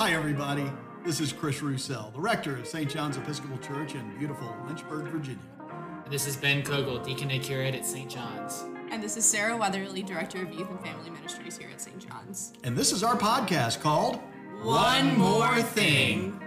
Hi, everybody. This is Chris Roussel, the rector of St. John's Episcopal Church in beautiful Lynchburg, Virginia. This is Ben Kogel, Deacon and Curate at St. John's. And this is Sarah Weatherly, Director of Youth and Family Ministries here at St. John's. And this is our podcast called One More Thing.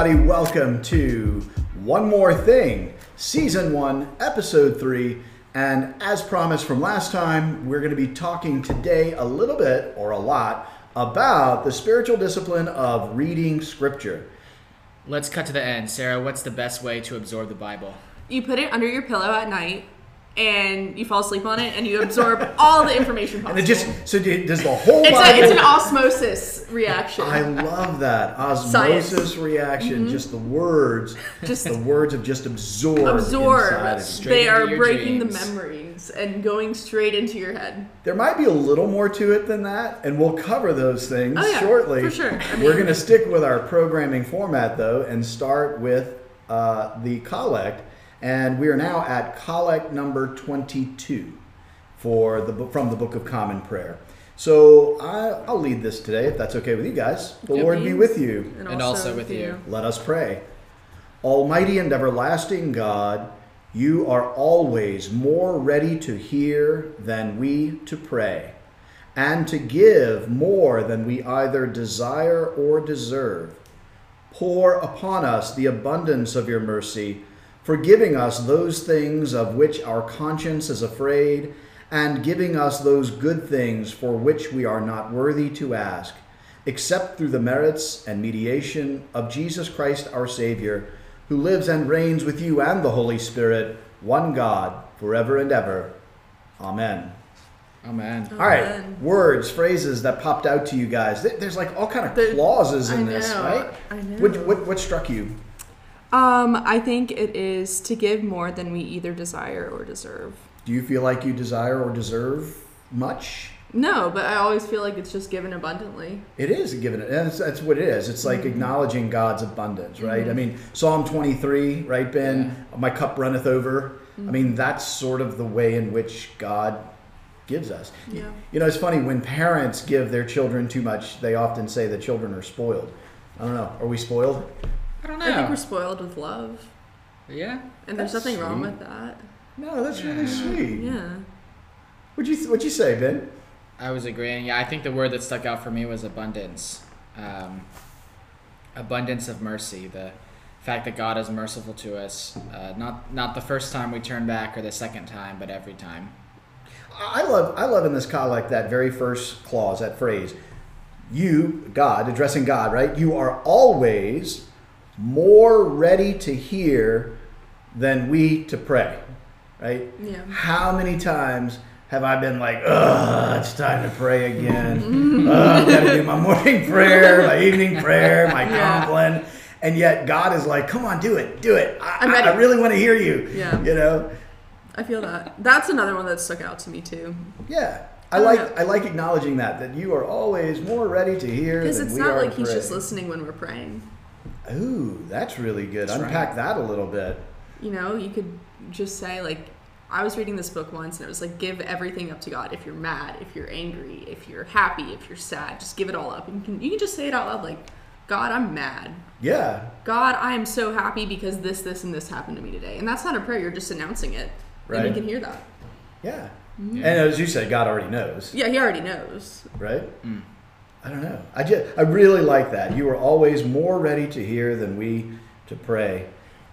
Everybody, welcome to One More Thing, Season 1, Episode 3. And as promised from last time, we're going to be talking today a little bit or a lot about the spiritual discipline of reading Scripture. Let's cut to the end. Sarah, what's the best way to absorb the Bible? You put it under your pillow at night and you fall asleep on it and you absorb all the information possible. And it just, so does the whole it's, a, it's an osmosis reaction. I love that osmosis Science. Mm-hmm. reaction. Just the words, Just the words have just absorbed. Absorb. inside of you. Straight They are your breaking the memories and going straight into your head. There might be a little more to it than that, and we'll cover those things Oh, yeah, shortly. for sure. I We're going to stick with our programming format though, and start with uh, the collect. And we are now at collect number twenty-two for the from the Book of Common Prayer. So I, I'll lead this today, if that's okay with you guys. The Good Lord be with you. And also with you. Let us pray. Almighty and everlasting God, you are always more ready to hear than we to pray, and to give more than we either desire or deserve. Pour upon us the abundance of your mercy, forgiving us those things of which our conscience is afraid, and giving us those good things for which we are not worthy to ask, except through the merits and mediation of Jesus Christ our Savior, who lives and reigns with you and the Holy Spirit, one God, forever and ever. Amen. Amen. All right, Amen. words, phrases that popped out to you guys. There's like all kind of clauses in I this, right? I know. What, what, what struck you? Um, I think it is to give more than we either desire or deserve. Do you feel like you desire or deserve much? No, but I always feel like it's just given abundantly. It is given, and that's, that's what it is. It's like mm-hmm. acknowledging God's abundance, right? Mm-hmm. I mean, Psalm 23, right, Ben? My cup runneth over. I mm-hmm. mean, that's sort of the way in which God gives us. Yeah. You know, it's funny when parents give their children too much, they often say the children are spoiled. I don't know. Are we spoiled? I don't know. I think we're spoiled with love, Yeah. and there's That's nothing wrong with that. No, that's really sweet. Yeah. What'd you What'd you say, Ben? I was agreeing. Yeah, I think the word that stuck out for me was abundance. Um, abundance of mercy. The fact that God is merciful to us. Uh, not not the first time we turn back or the second time, but every time. I love I love in this collect that very first clause, that phrase. You, God, addressing God, right? You are always more ready to hear than we to pray, right? Yeah. How many times have I been like, ugh, it's time to pray again. Ugh, I've got to do my morning prayer, my evening prayer, my Yeah. Compline. And yet God is like, come on, do it, do it. I, I-. I really want to hear you. Yeah. You know? I feel that. That's another one that stuck out to me too. Yeah. I Oh, like. I like acknowledging that that you are always more ready to hear Because it's not like he's just listening when we're praying. Ooh, that's really good. That's Unpack right. that a little bit. You know, you could just say like, I was reading this book once, and it was like, give everything up to God. If you're mad, if you're angry, if you're happy, if you're sad, just give it all up. And you can you can just say it out loud like, God, I'm mad. Yeah. God, I am so happy because this, this, and this happened to me today. And that's not a prayer. You're just announcing it, Right. and Right. he can hear that. Yeah. Mm-hmm. And as you said, God already knows, Yeah, he already knows. right? I don't know. I just I really like that. You are always more ready to hear than we to pray.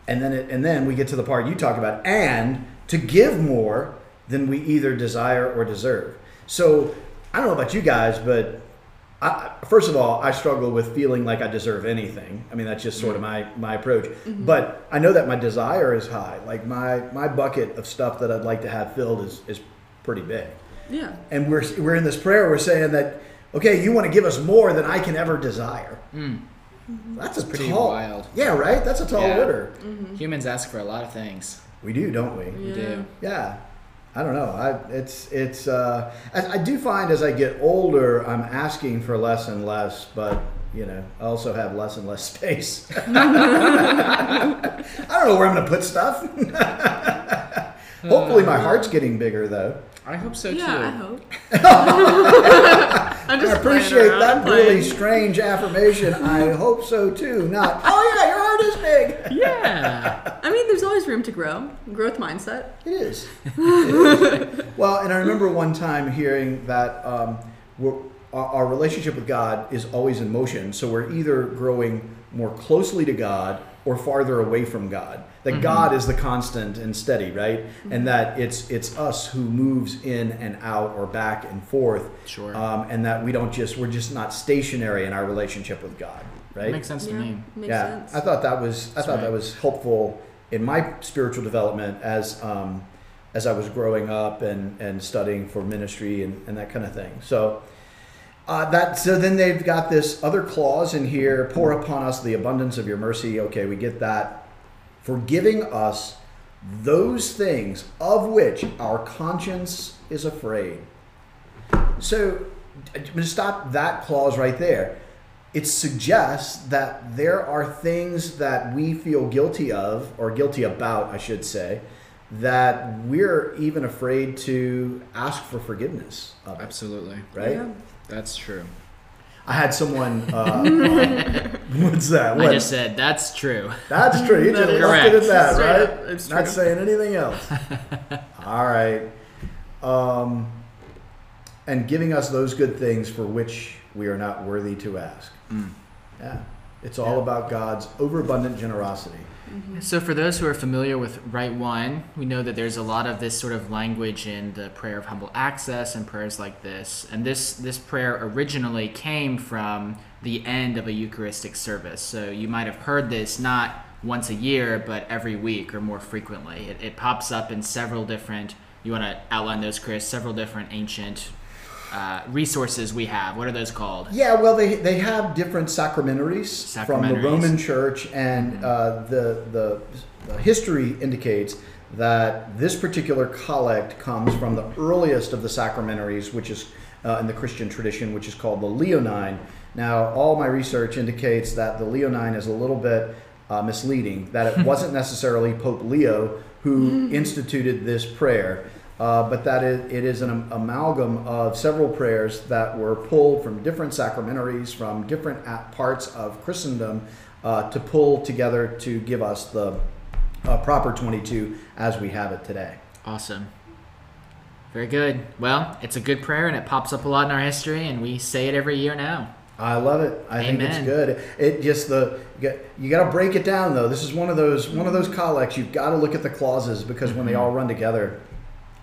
And then it, and then we get to the part you talk about and to give more than we either desire or deserve. So, I don't know about you guys, but I, first of all, I struggle with feeling like I deserve anything. I mean, that's just sort of mm-hmm. my, my approach. Mm-hmm. But I know that my desire is high. Like my, my bucket of stuff that I'd like to have filled is, is pretty big. Yeah. And we're, we're in this prayer, we're saying that, okay, you want to give us more than I can ever desire. Hmm. That's a pretty tall, wild. Yeah, right? That's a tall Yeah. order. Mm-hmm. Humans ask for a lot of things. We do, don't we? We Yeah. do. Yeah. I don't know. I it's it's uh, I, I do find as I get older, I'm asking for less and less, but you know, I also have less and less space. I don't know where I'm going to put stuff. Hopefully, my uh, heart's getting bigger, though. I hope so Yeah, I too. hope. I'm I appreciate that really strange affirmation. I hope so too. Not, oh yeah, your heart is big. Yeah. I mean, there's always room to grow. Growth mindset. It is. It is. Well, and I remember one time hearing that um, we're, our, our relationship with God is always in motion. So we're either growing more closely to God or farther away from God. That God is the constant and steady, right? And that it's it's us who moves in and out or back and forth. Sure. Um, and that we don't just we're just not stationary in our relationship with God, right? Makes sense to me. makes yeah, sense. I thought that was I That's thought right. that was helpful in my spiritual development as um, as I was growing up and and studying for ministry and, and that kind of thing. So. Uh, that so then they've got this other clause in here: "Pour upon us the abundance of your mercy." Okay, we get that. Forgiving us those things of which our conscience is afraid. So, I'm going to stop that clause right there. It suggests that there are things that we feel guilty of, or guilty about, I should say, that we're even afraid to ask for forgiveness of. Absolutely. Right? Yeah. That's true. I had someone. Uh, what's that? What? I just said that's true. That's true. You That just is left it at that, Straight right? up, it's Not true. saying anything else. All right. Um, and giving us those good things for which we are not worthy to ask. Mm. Yeah. It's all about God's overabundant generosity. Mm-hmm. So, for those who are familiar with Rite One, we know that there's a lot of this sort of language in the prayer of humble access and prayers like this. And this this prayer originally came from the end of a Eucharistic service. So you might have heard this not once a year, but every week or more frequently. It, it pops up in several different. You want to outline those, Chris? Several different ancient uh, resources we have. What are those called? Yeah, well, they, they have different sacramentaries, from the Roman Church, and uh, the, the the history indicates that this particular collect comes from the earliest of the sacramentaries, which is uh, in the Christian tradition, which is called the Leonine. Now, all my research indicates that the Leonine is a little bit uh, misleading, that it wasn't necessarily Pope Leo who instituted this prayer. Uh, but that it, it is an amalgam of several prayers that were pulled from different sacramentaries from different parts of Christendom uh, to pull together to give us the uh, proper 22 as we have it today. Awesome. Very good. Well, it's a good prayer and it pops up a lot in our history, and we say it every year now. I love it. I think it's good. It just the you got to break it down though. This is one of those one of those collects. You've got to look at the clauses because when they Mm-hmm. all run together,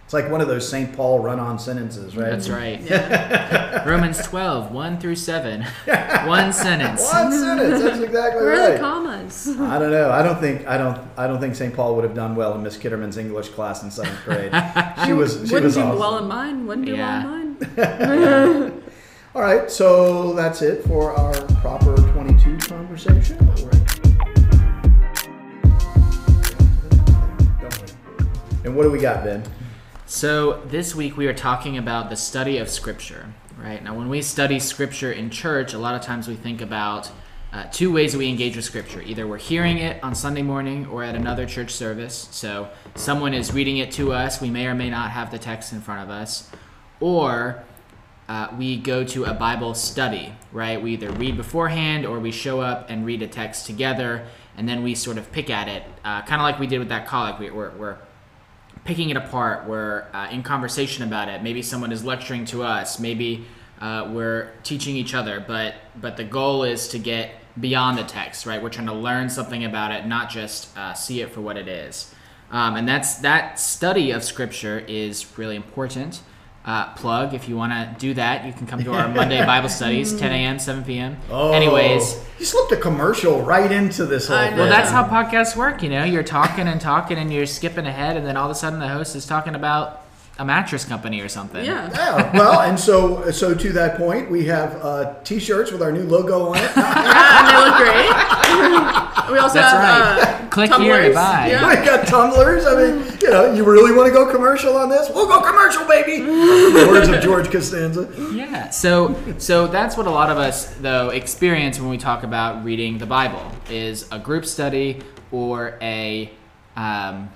it's like one of those St. Paul run-on sentences, right? That's right. Yeah. Romans 12, 1 through 7. One sentence. One sentence. That's exactly right. Where are the commas? I don't know. I don't think I don't I don't think St. Paul would have done well in Miss Kitterman's English class in seventh grade. She was she Wouldn't was do awesome. well in mine. Wouldn't do Yeah. well in mine. All right, so that's it for our proper twenty-two conversation. And what do we got, Ben? So, this week we are talking about the study of Scripture, right? Now, when we study Scripture in church, a lot of times we think about uh, two ways we engage with Scripture. Either we're hearing it on Sunday morning or at another church service. So, someone is reading it to us. We may or may not have the text in front of us. Or uh, we go to a Bible study, right? We either read beforehand or we show up and read a text together, and then we sort of pick at it, uh, kind of like we did with that collect. We, we're, we're picking it apart. We're uh, in conversation about it. Maybe someone is lecturing to us. Maybe uh, we're teaching each other. But but the goal is to get beyond the text, right? We're trying to learn something about it, not just uh, see it for what it is. Um, and that's that study of Scripture is really important. Uh, plug if you want to do that, you can come to our Monday Bible studies, 10 a.m., 7 p.m. Oh, Anyways, you slipped a commercial right into this whole thing. well, that's how podcasts work. You know, you're talking and talking, and you're skipping ahead, and then all of a sudden the host is talking about a mattress company or something. Yeah. Yeah, well, and so so to that point, we have uh, T-shirts with our new logo on it. and they look great. we also That's have right. uh, Click here to buy. Yeah. we got tumblers. I mean, you know, you really want to go commercial on this? We'll go commercial, baby. the words of George Costanza. Yeah. So so that's what a lot of us though experience when we talk about reading the Bible is a group study or a um,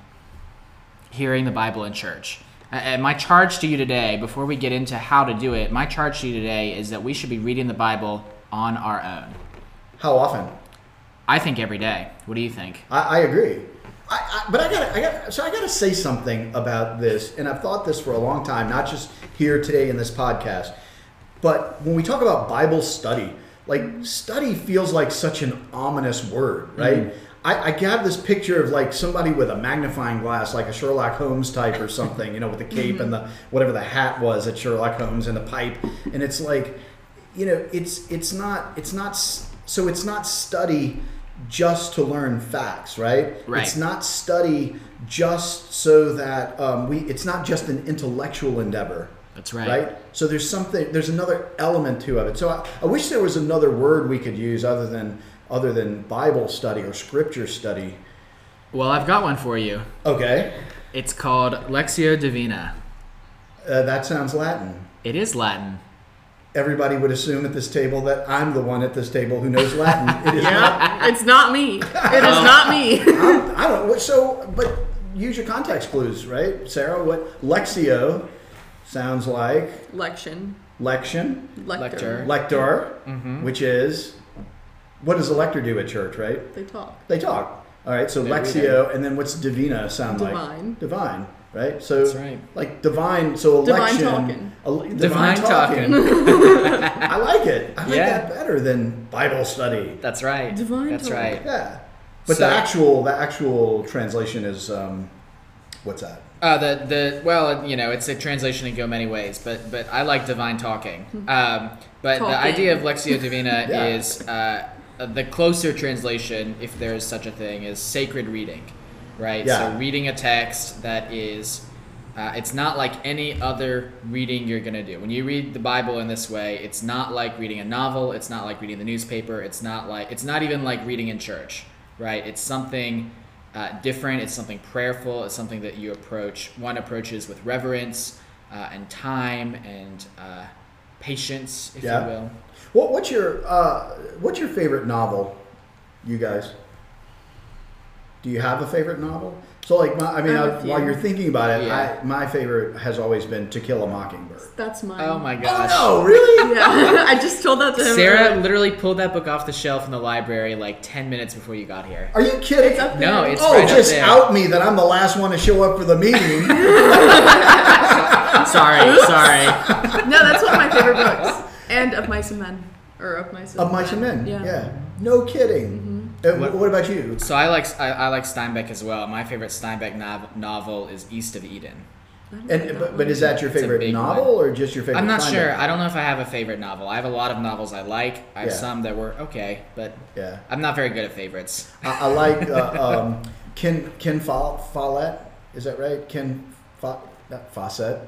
hearing the Bible in church. And my charge to you today, before we get into how to do it, my charge to you today is that we should be reading the Bible on our own. How often? I think every day. What do you think? I, I agree. I, I, but I got I got so I got to say something about this, and I've thought this for a long time, not just here today in this podcast, but when we talk about Bible study, like study feels like such an ominous word, right? Mm-hmm. I, I have this picture of like somebody with a magnifying glass, like a Sherlock Holmes type or something, you know, with the cape and the whatever the hat was at Sherlock Holmes and the pipe, and it's like, you know, it's it's not it's not so it's not study just to learn facts, right? Right. It's not study just so that um, we. It's not just an intellectual endeavor That's right. right? So there's something, there's another element to it. So I, I wish there was another word we could use other than other than Bible study or Scripture study. Well, I've got one for you. Okay, It's called Lectio Divina. uh, that sounds Latin. It is Latin. Everybody would assume at this table that I'm the one at this table who knows Latin. It is not. Yeah, it's not me. It is not me. I'm, I don't. know. So, but use your context clues, right, Sarah? What Lectio sounds like? Lection, Lection, lector. Lector. lector, which is what does a lector do at church, right? They talk. They talk. All right, so They read Lectio, and then what's Divina sound Divine. like? Divine. Divine, right? So, That's right. like divine, so Divine talking. ele- Divine talking. I like it. I like Yeah. that better than Bible study. That's right. Divine That's talk. right. Yeah. But So- the actual the actual translation is um, what's that? Uh, the the well, you know, it's a translation can go many ways, but but I like divine talking. Um, but the idea of Lectio Divina Yeah. is uh, the closer translation, if there is such a thing, is sacred reading, right? Yeah. So reading a text that is. Uh, it's not like any other reading you're going to do. When you read the Bible in this way, it's not like reading a novel. It's not like reading the newspaper. It's not like it's not even like reading in church, right? It's something uh, different. It's something prayerful. It's something that you approach. One approaches with reverence uh, and time and uh, patience, if Yeah. you will. What, what's your uh, what's your favorite novel, you guys? Do you have a favorite novel? So, like, my, I mean, I have I, a few. while you're thinking about it, Yeah. I, my favorite has always been To Kill a Mockingbird. That's mine. Oh my gosh. Oh no, really? Yeah, I just told that to him. Sarah earlier. literally pulled that book off the shelf in the library like 10 minutes before you got here. Are you kidding? It's up No, there. it's oh, right up just there. out me that I'm the last one to show up for the meeting. Sorry, sorry. No, that's one of my favorite books. And of Mice and Men, or of Mice and of Mice and Men. Yeah. Yeah. No kidding. Uh, What- what, about you? So I like I, I like Steinbeck as well. My favorite Steinbeck nov- novel is East of Eden. And but, but is that your favorite novel one. or just your favorite? I'm not Steinbeck? sure. I don't know if I have a favorite novel. I have a lot of novels I like. I have Yeah. some that were okay, but Yeah. I'm not very good at favorites. I, I like uh, um, Ken Ken Follett. Is that right? Ken Fa- Fawcett.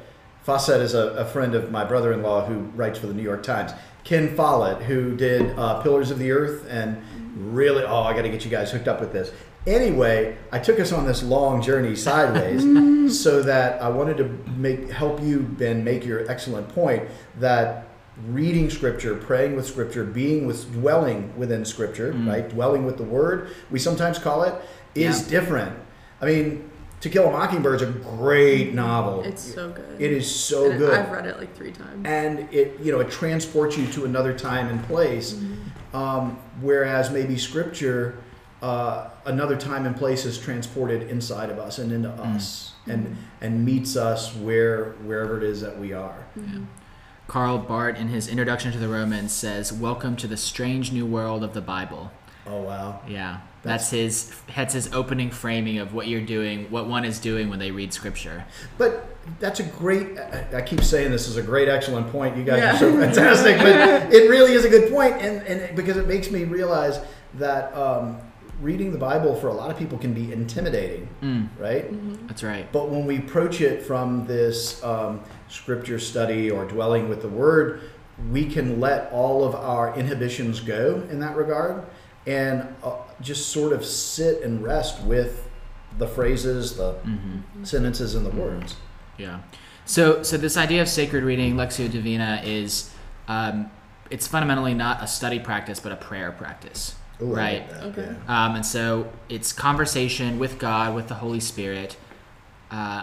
Fawcett is a, a friend of my brother-in-law who writes for the New York Times. Ken Follett, who did uh, Pillars of the Earth, and really, oh, I got to get you guys hooked up with this. Anyway, I took us on this long journey sideways, so that I wanted to make help you, Ben, make your excellent point that reading scripture, praying with scripture, being with dwelling within scripture, right? Dwelling with the word, we sometimes call it, is Yeah. different. I mean, To Kill a Mockingbird is a great novel. It's so good. it is so And good. I've read it like three times. and it you know it transports you to another time and place um, whereas maybe scripture uh, another time and place is transported inside of us and into us and and meets us where wherever it is that we are Karl Barth, in his introduction to the Romans, says, "Welcome to the strange new world of the Bible." oh wow Yeah, that's his. That's his opening framing of what you're doing, what one is doing when they read Scripture. But that's a great. I- I keep saying this is a great, excellent point. You guys Yeah. are so fantastic, but it really is a good point, and and because it makes me realize that um, reading the Bible for a lot of people can be intimidating, Mm, right? that's right. But when we approach it from this um, scripture study or dwelling with the Word, we can let all of our inhibitions go in that regard and uh, just sort of sit and rest with the phrases, the hmm sentences, and the words. Yeah. So, so this idea of sacred reading, Lectio Divina, is um, it's fundamentally not a study practice, but a prayer practice. Ooh, Right. like Okay. yeah. Um, and so it's conversation with God, with the Holy Spirit. Uh,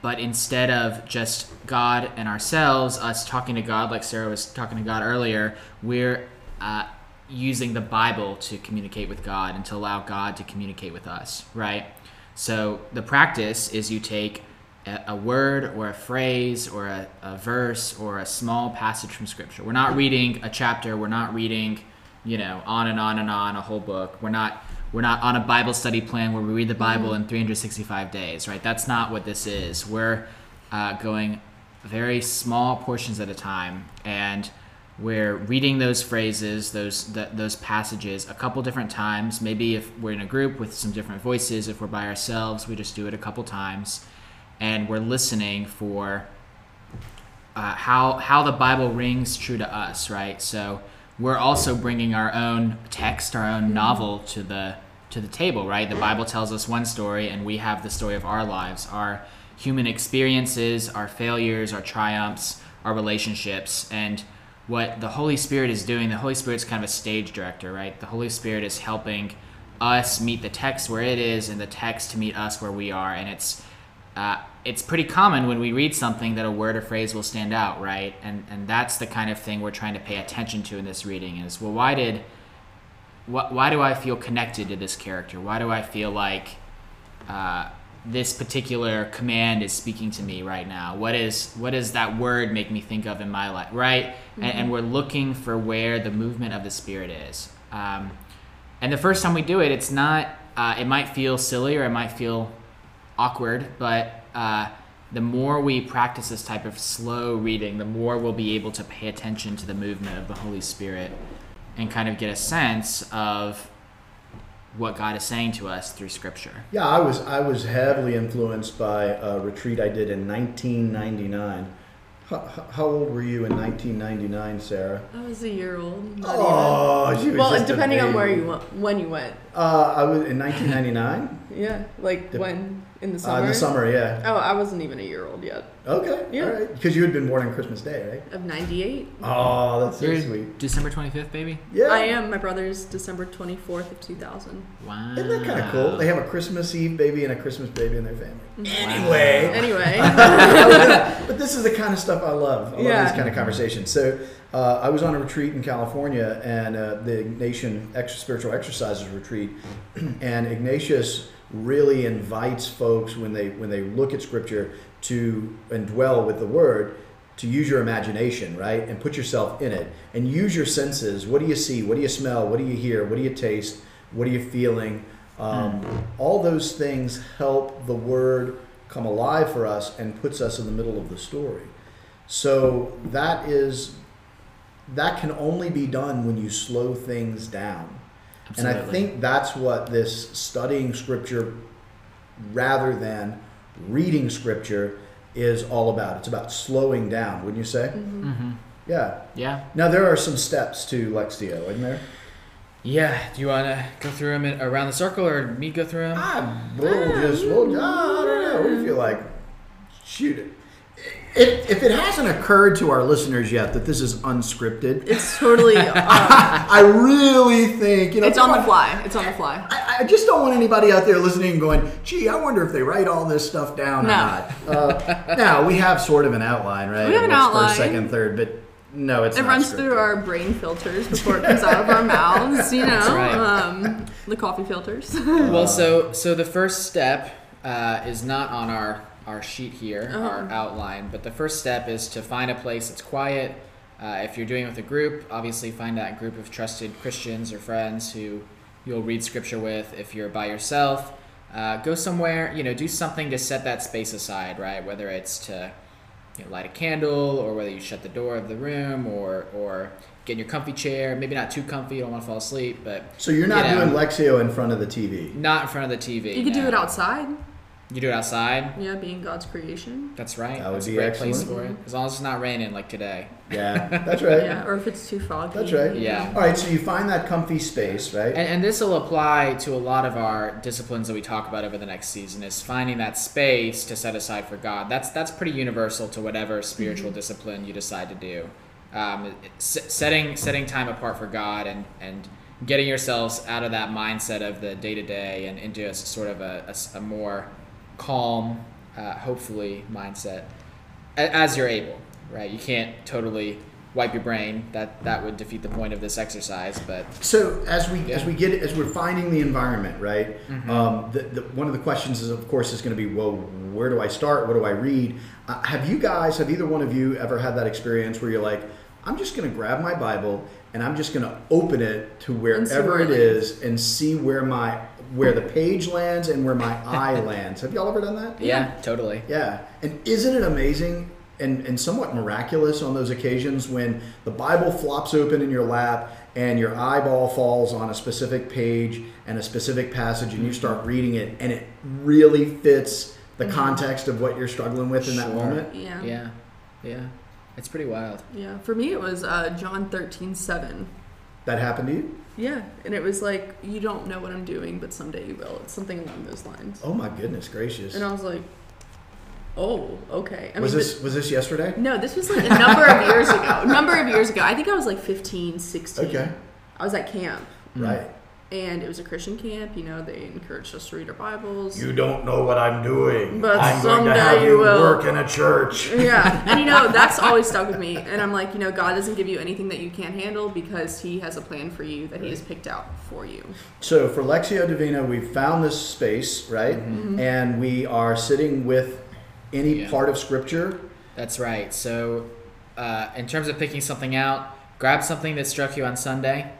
but instead of just God and ourselves, us talking to God, like Sarah was talking to God earlier, we're uh, using the Bible to communicate with God and to allow God to communicate with us, right? So the practice is you take a, a word or a phrase or a, a verse or a small passage from Scripture. We're not reading a chapter. We're not reading, you know, on and on and on a whole book. We're not we're not on a Bible study plan where we read the Bible in 365 days, right? That's not what this is. We're uh, going very small portions at a time, and we're reading those phrases, those th- those passages, a couple different times. Maybe if we're in a group with some different voices, if we're by ourselves, we just do it a couple times, and we're listening for uh, how how the Bible rings true to us, right? So we're also bringing our own text, our own novel to the to the table, right? The Bible tells us one story, and we have the story of our lives, our human experiences, our failures, our triumphs, our relationships, and what the Holy Spirit is doing. The Holy Spirit's kind of a stage director, right? The Holy Spirit is helping us meet the text where it is, and the text to meet us where we are, and it's uh, it's pretty common when we read something that a word or phrase will stand out, right? And and that's the kind of thing we're trying to pay attention to in this reading is well, why did wh- why do I feel connected to this character? Why do I feel like uh, this particular command is speaking to me right now? What is what does that word make me think of in my life, right? And, and we're looking for where the movement of the spirit is. Um, and the first time we do it, it's not. Uh, it might feel silly or it might feel awkward, but uh, the more we practice this type of slow reading, the more we'll be able to pay attention to the movement of the Holy Spirit and kind of get a sense of what God is saying to us through Scripture. Yeah, I was I was heavily influenced by a retreat I did in 1999. How, how old were you in 1999, Sarah? I was a year old. Not Oh, she was Well, just a depending on where you went, when you went. Uh, I was in 1999. Yeah, like The- when in the uh, summer. in the summer, yeah. Oh, I wasn't even a year old yet. Okay, Yeah. all right. Because you had been born on Christmas Day, right? Of '98. Oh, that's so You're sweet. December 25th, baby? Yeah, I am. My brother's December 24th of 2000. Wow. Isn't that kind of cool? They have a Christmas Eve baby and a Christmas baby in their family. Mm-hmm. Anyway, Anyway, but this is the kind of stuff I love. I love Yeah. these kind of conversations. So uh, I was on a retreat in California, and uh, the Ignatian Ex- Spiritual Exercises retreat, and Ignatius really invites folks when they when they look at Scripture to and dwell with the Word to use your imagination, right, and put yourself in it, and use your senses. What do you see? What do you smell? What do you hear? What do you taste? What are you feeling? Um, all those things help the Word come alive for us and puts us in the middle of the story. So that is that can only be done when you slow things down. And I think that's what this studying scripture rather than reading scripture is all about. It's about slowing down, wouldn't you say? hmm Yeah. Yeah. Now there are some steps to Lectio, isn't there? Yeah. Do you want to go through them around the circle or me go through them? Ah, we'll just, we'll, ah, I don't know. What do you feel like? Shoot it. If, if it hasn't occurred to our listeners yet that this is unscripted, it's totally. Uh, I really think you know it's on the fly. It's on the fly. I, I just don't want anybody out there listening and going, "Gee, I wonder if they write all this stuff down or not." Uh, now we have sort of an outline, right? We have an what's outline. First, second, third, but no, it's It not runs scripted. through our brain filters before it comes out of our mouths. You know, That's right. um, the coffee filters. well, so so the first step uh, is not on our our sheet here, Uh-huh. our outline, but the first step is to find a place that's quiet. Uh, if you're doing it with a group, obviously find that group of trusted Christians or friends who you'll read scripture with. If you're by yourself, uh, go somewhere. You know, do something to set that space aside, right? Whether it's to you know, light a candle or whether you shut the door of the room or or get in your comfy chair, maybe not too comfy, you don't want to fall asleep, but So you're not You know. doing Lectio in front of the TV. not in front of the TV. You could do it outside. You do it outside. Yeah, being God's creation. That's right. That would That's be a great place for it. As long as it's not raining like today. Yeah, that's right. Yeah, or if it's too foggy. That's right. Yeah. All right, so you find that comfy space, right? And, and this will apply to a lot of our disciplines that we talk about over the next season is finding that space to set aside for God. That's that's pretty universal to whatever spiritual discipline you decide to do. Um, s- setting setting time apart for God and and getting yourselves out of that mindset of the day to day and into a s- sort of a more calm, uh, hopefully mindset a- as you're able. Right? You can't totally wipe your brain. That that would defeat the point of this exercise. But So as we as we get as we're finding the environment, right? Mm-hmm. Um, the, the, one of the questions is, of course, is going to be, well, where do I start? What do I read? Uh, have you guys, have either one of you ever had that experience where you're like, I'm just going to grab my Bible and I'm just going to open it to wherever it is and see where my where the page lands and where my eye lands. Have y'all ever done that? yeah, totally. Yeah. And isn't it amazing and, and somewhat miraculous on those occasions when the Bible flops open in your lap and your eyeball falls on a specific page and a specific passage and you start reading it and it really fits the context of what you're struggling with in that moment? Yeah. Yeah, yeah, it's pretty wild. Yeah. For me, it was uh, John thirteen seven. That happened to you? Yeah, and it was like you don't know what I'm doing, but someday you will. It's something along those lines. Oh my goodness gracious. And I was like, oh, okay. I was mean, this was this yesterday? no, this was like a number of years ago. A number of years ago. I think I was like 15, 16. Okay. I was at camp, Right. And it was a Christian camp. You know, they encouraged us to read our Bibles. You don't know what I'm doing. But I'm going to someday have you you will. work in a church. yeah, and you know that's always stuck with me. And I'm like, you know, God doesn't give you anything that you can't handle because He has a plan for you that He has picked out for you. So for Lectio Divina, we've found this space, right? And we are sitting with any Yeah. part of Scripture. That's right. So, uh, in terms of picking something out, grab something that struck you on Sunday.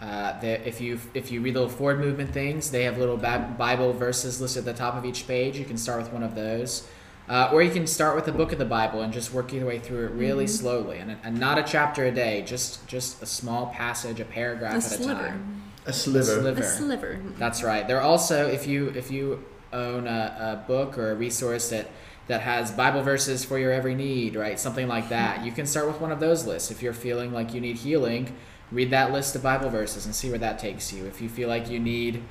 Uh, if you if you read the little forward movement things, they have little Bible verses listed at the top of each page. You can start with one of those, uh, or you can start with a book of the Bible and just work your way through it really slowly, and, and not a chapter a day, just just a small passage, a paragraph A at sliver. a time. A sliver. a sliver. A sliver. That's right. There are also if you if you own a, a book or a resource that that has Bible verses for your every need, right? Something like that. You can start with one of those lists. If you're feeling like you need healing, read that list of Bible verses and see where that takes you. If you feel like you need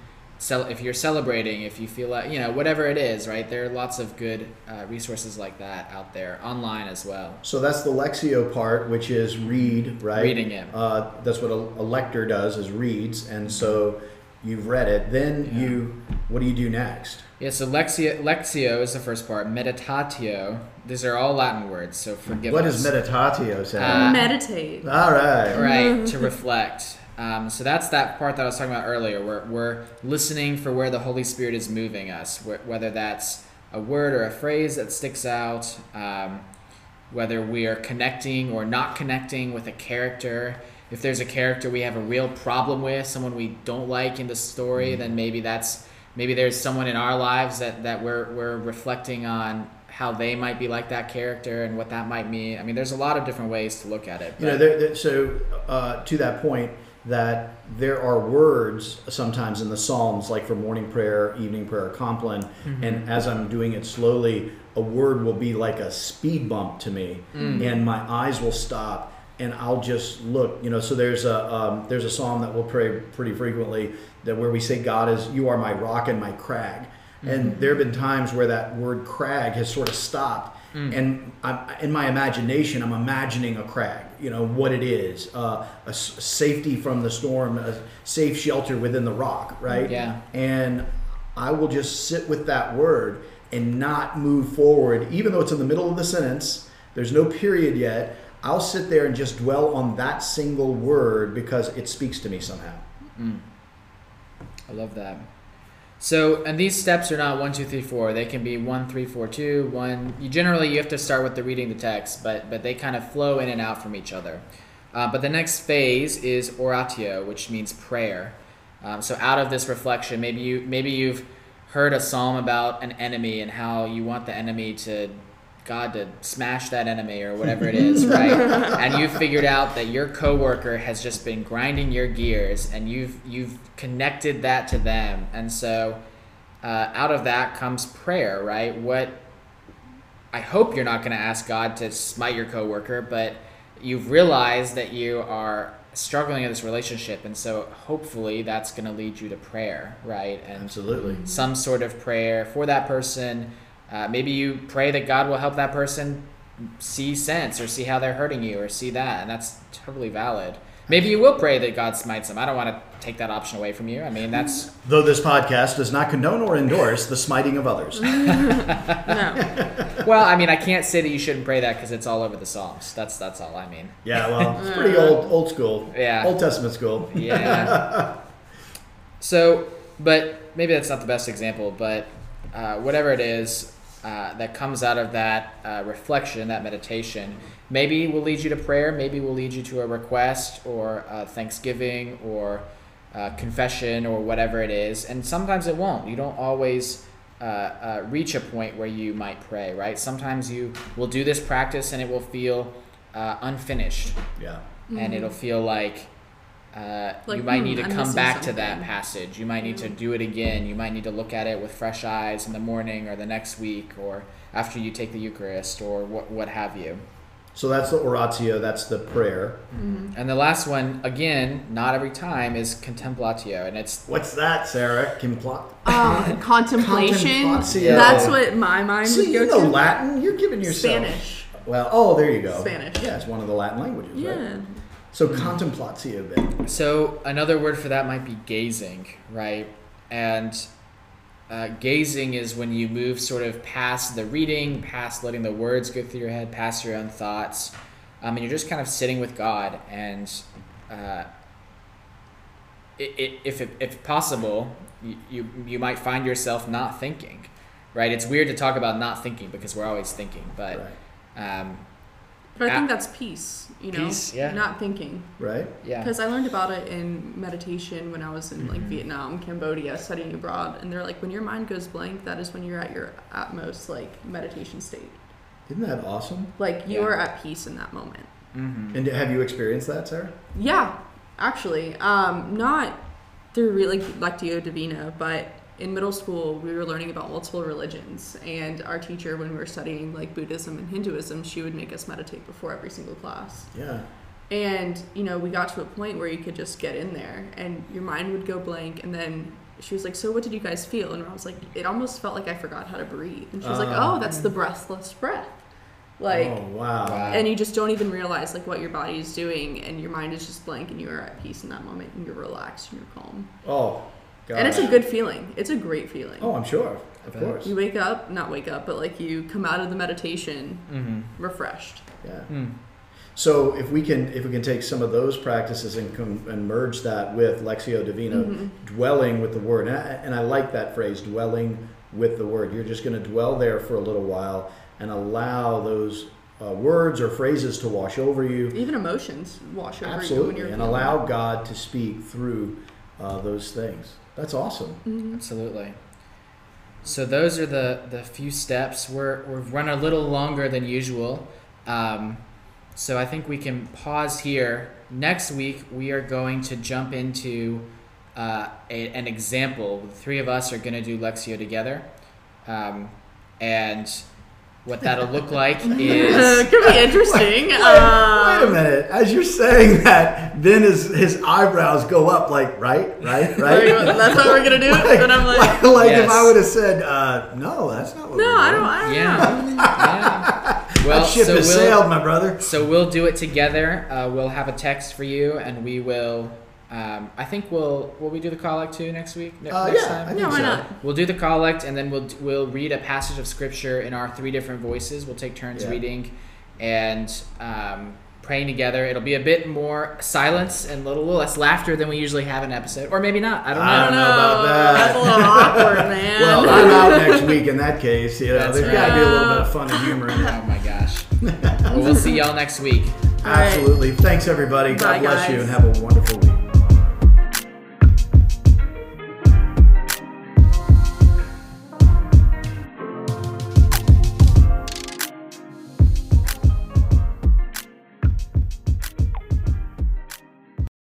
if you're celebrating, if you feel like, you know, whatever it is, right? There are lots of good uh, resources like that out there online as well. So that's the Lectio part, which is read, right? Reading it. Uh, that's what a, a lector does, is reads. And so you've read it. Then Yeah. you, what do you do next? Yeah, so Lectio, Lectio is the first part. Meditatio, these are all Latin words, so forgive What us. does meditatio say? Uh, Meditate. All right. right to reflect um, so that's that part that i was talking about earlier where we're listening for where the holy spirit is moving us wh- whether that's a word or a phrase that sticks out um, whether we are connecting or not connecting with a character if there's a character we have a real problem with someone we don't like in the story then maybe that's maybe there's someone in our lives that, that we're, we're reflecting on how they might be like that character and what that might mean. I mean there's a lot of different ways to look at it You know, there, there, so uh, to that point, that there are words sometimes in the Psalms, like for morning prayer, evening prayer, compline, and as I'm doing it slowly, a word will be like a speed bump to me, and my eyes will stop, and I'll just look. You know, so there's a um, there's a psalm that we'll pray pretty frequently that where we say, "God is you are my rock and my crag," and there have been times where that word crag has sort of stopped. And I'm, in my imagination i'm imagining a crag you know what it is uh, a s- safety from the storm a safe shelter within the rock right? Yeah. and i will just sit with that word and not move forward even though it's in the middle of the sentence. There's no period yet i'll sit there and just dwell on that single word because it speaks to me somehow I love that. So, and these steps are not one, two, three, four. They can be one, three, four, two, one. You generally you have to start with the reading the text, but but they kind of flow in and out from each other. Uh, but the next phase is oratio, which means prayer. Um, so out of this reflection, maybe you maybe you've heard a psalm about an enemy and how you want the enemy to God to smash that enemy or whatever it is, right? and you've figured out that your coworker has just been grinding your gears, and you've you've connected that to them, and so uh, out of that comes prayer, right? What I hope you're not going to ask God to smite your coworker, but you've realized that you are struggling in this relationship, and so hopefully that's going to lead you to prayer, right? And Absolutely. some sort of prayer for that person. Uh, maybe you pray that God will help that person see sense or see how they're hurting you or see that, and that's totally valid. Maybe you will pray that God smites them. I don't want to take that option away from you. I mean, that's Though this podcast does not condone or endorse the smiting of others. No. well. I mean, I can't say that you shouldn't pray that because it's all over the Psalms. That's that's all I mean. Yeah, well, it's pretty old, old school. Yeah. Old Testament school. Yeah. so, but maybe that's not the best example, but uh, whatever it is uh, that comes out of that uh, reflection, that meditation, maybe will lead you to prayer, maybe will lead you to a request or uh, thanksgiving or uh, confession or whatever it is. And sometimes it won't. You don't always. Uh, uh, reach a point where you might pray, right? Sometimes you will do this practice and it will feel uh, unfinished Yeah. and it'll feel like uh, Like, you might hmm, need to I'm come missing back to that passage. You might need to do it again. You might need to look at it with fresh eyes in the morning or the next week or after you take the Eucharist or what, what have you. So that's the oratio, that's the prayer. And the last one, again, not every time, is contemplatio. And it's What's that, Sarah? Compla- Um, contemplation. Contemplatio. That's what my mind See, would go you know to. Latin. You're giving yourself. Spanish. Well, oh, there you go. Spanish. Yeah, it's one of the Latin languages, right? So contemplatio then. So another word for that might be gazing, right? And uh, gazing is when you move sort of past the reading, past letting the words go through your head, past your own thoughts, um, and you're just kind of sitting with God. And uh, it, it, if it, if possible, you, you you might find yourself not thinking, right? It's weird to talk about not thinking because we're always thinking, but Right. um, But I think Ah. that's peace, you know? Peace, yeah. Not thinking. Right? yeah, Because I learned about it in meditation when I was in like Vietnam, Cambodia, studying abroad, and they're like, when your mind goes blank, that is when you're at your utmost like meditation state. Isn't that awesome? Like you Yeah. are at peace in that moment. hmm And have you experienced that, Sarah? Yeah, actually, um, not through really Lectio Divina, but in middle school we were learning about multiple religions, and our teacher, when we were studying like Buddhism and Hinduism, she would make us meditate before every single class. Yeah. And you know, we got to a point where you could just get in there, and your mind would go blank, and then. She was like, "So, what did you guys feel?" And I was like, "It almost felt like I forgot how to breathe." And she was like, Oh. "Oh, that's the breathless breath." Like, oh wow. Wow. and you just don't even realize like what your body is doing and your mind is just blank and you are at peace in that moment and you're relaxed and you're calm Oh. God. and it's a good feeling it's a great feeling Oh, I'm sure. Of course. you wake up not wake up but like you come out of the meditation hmm refreshed Yeah. Mm. So if we can if we can take some of those practices and com- and merge that with Lectio Divina, Mm-hmm. dwelling with the word, and I, and I like that phrase, dwelling with the word. You're just going to dwell there for a little while and allow those uh, words or phrases to wash over you. even emotions wash over you when Absolutely, you're and allow God to speak through uh, those things. That's awesome. Mhm. Absolutely. So those are the the few steps. We're we've run a little longer than usual, um, so I think we can pause here. Next week we are going to jump into uh, a, an example. The three of us are going to do Lectio together, um, and what that'll look like is could be interesting Wait, um, wait a minute. As you're saying that, then his his eyebrows go up like right, right, right. That's how we're gonna do it and i'm like like, like if I would have said, uh, no, that's not what no we're i doing. don't i don't yeah, know yeah. Well, that ship so has we'll, sailed, my brother. So we'll do it together. Uh, we'll have a text for you, and we will. Um, I think we'll will we do the collect too next week? Ne- Uh, next yeah, time? I think yeah why so. not We'll do the collect, and then we'll we'll read a passage of scripture in our three different voices. We'll take turns Yeah. reading, and um, praying together. It'll be a bit more silence and a little, little less laughter than we usually have in an episode, or maybe not. I don't know. I don't know about that. that's a little awkward man Well, I'm out next week in that case. You know, That's there's got to be a little bit of fun and humor in Oh my gosh. well, we'll see y'all next week. All right. Absolutely. Thanks, everybody. God Bye, bless you and have a wonderful week.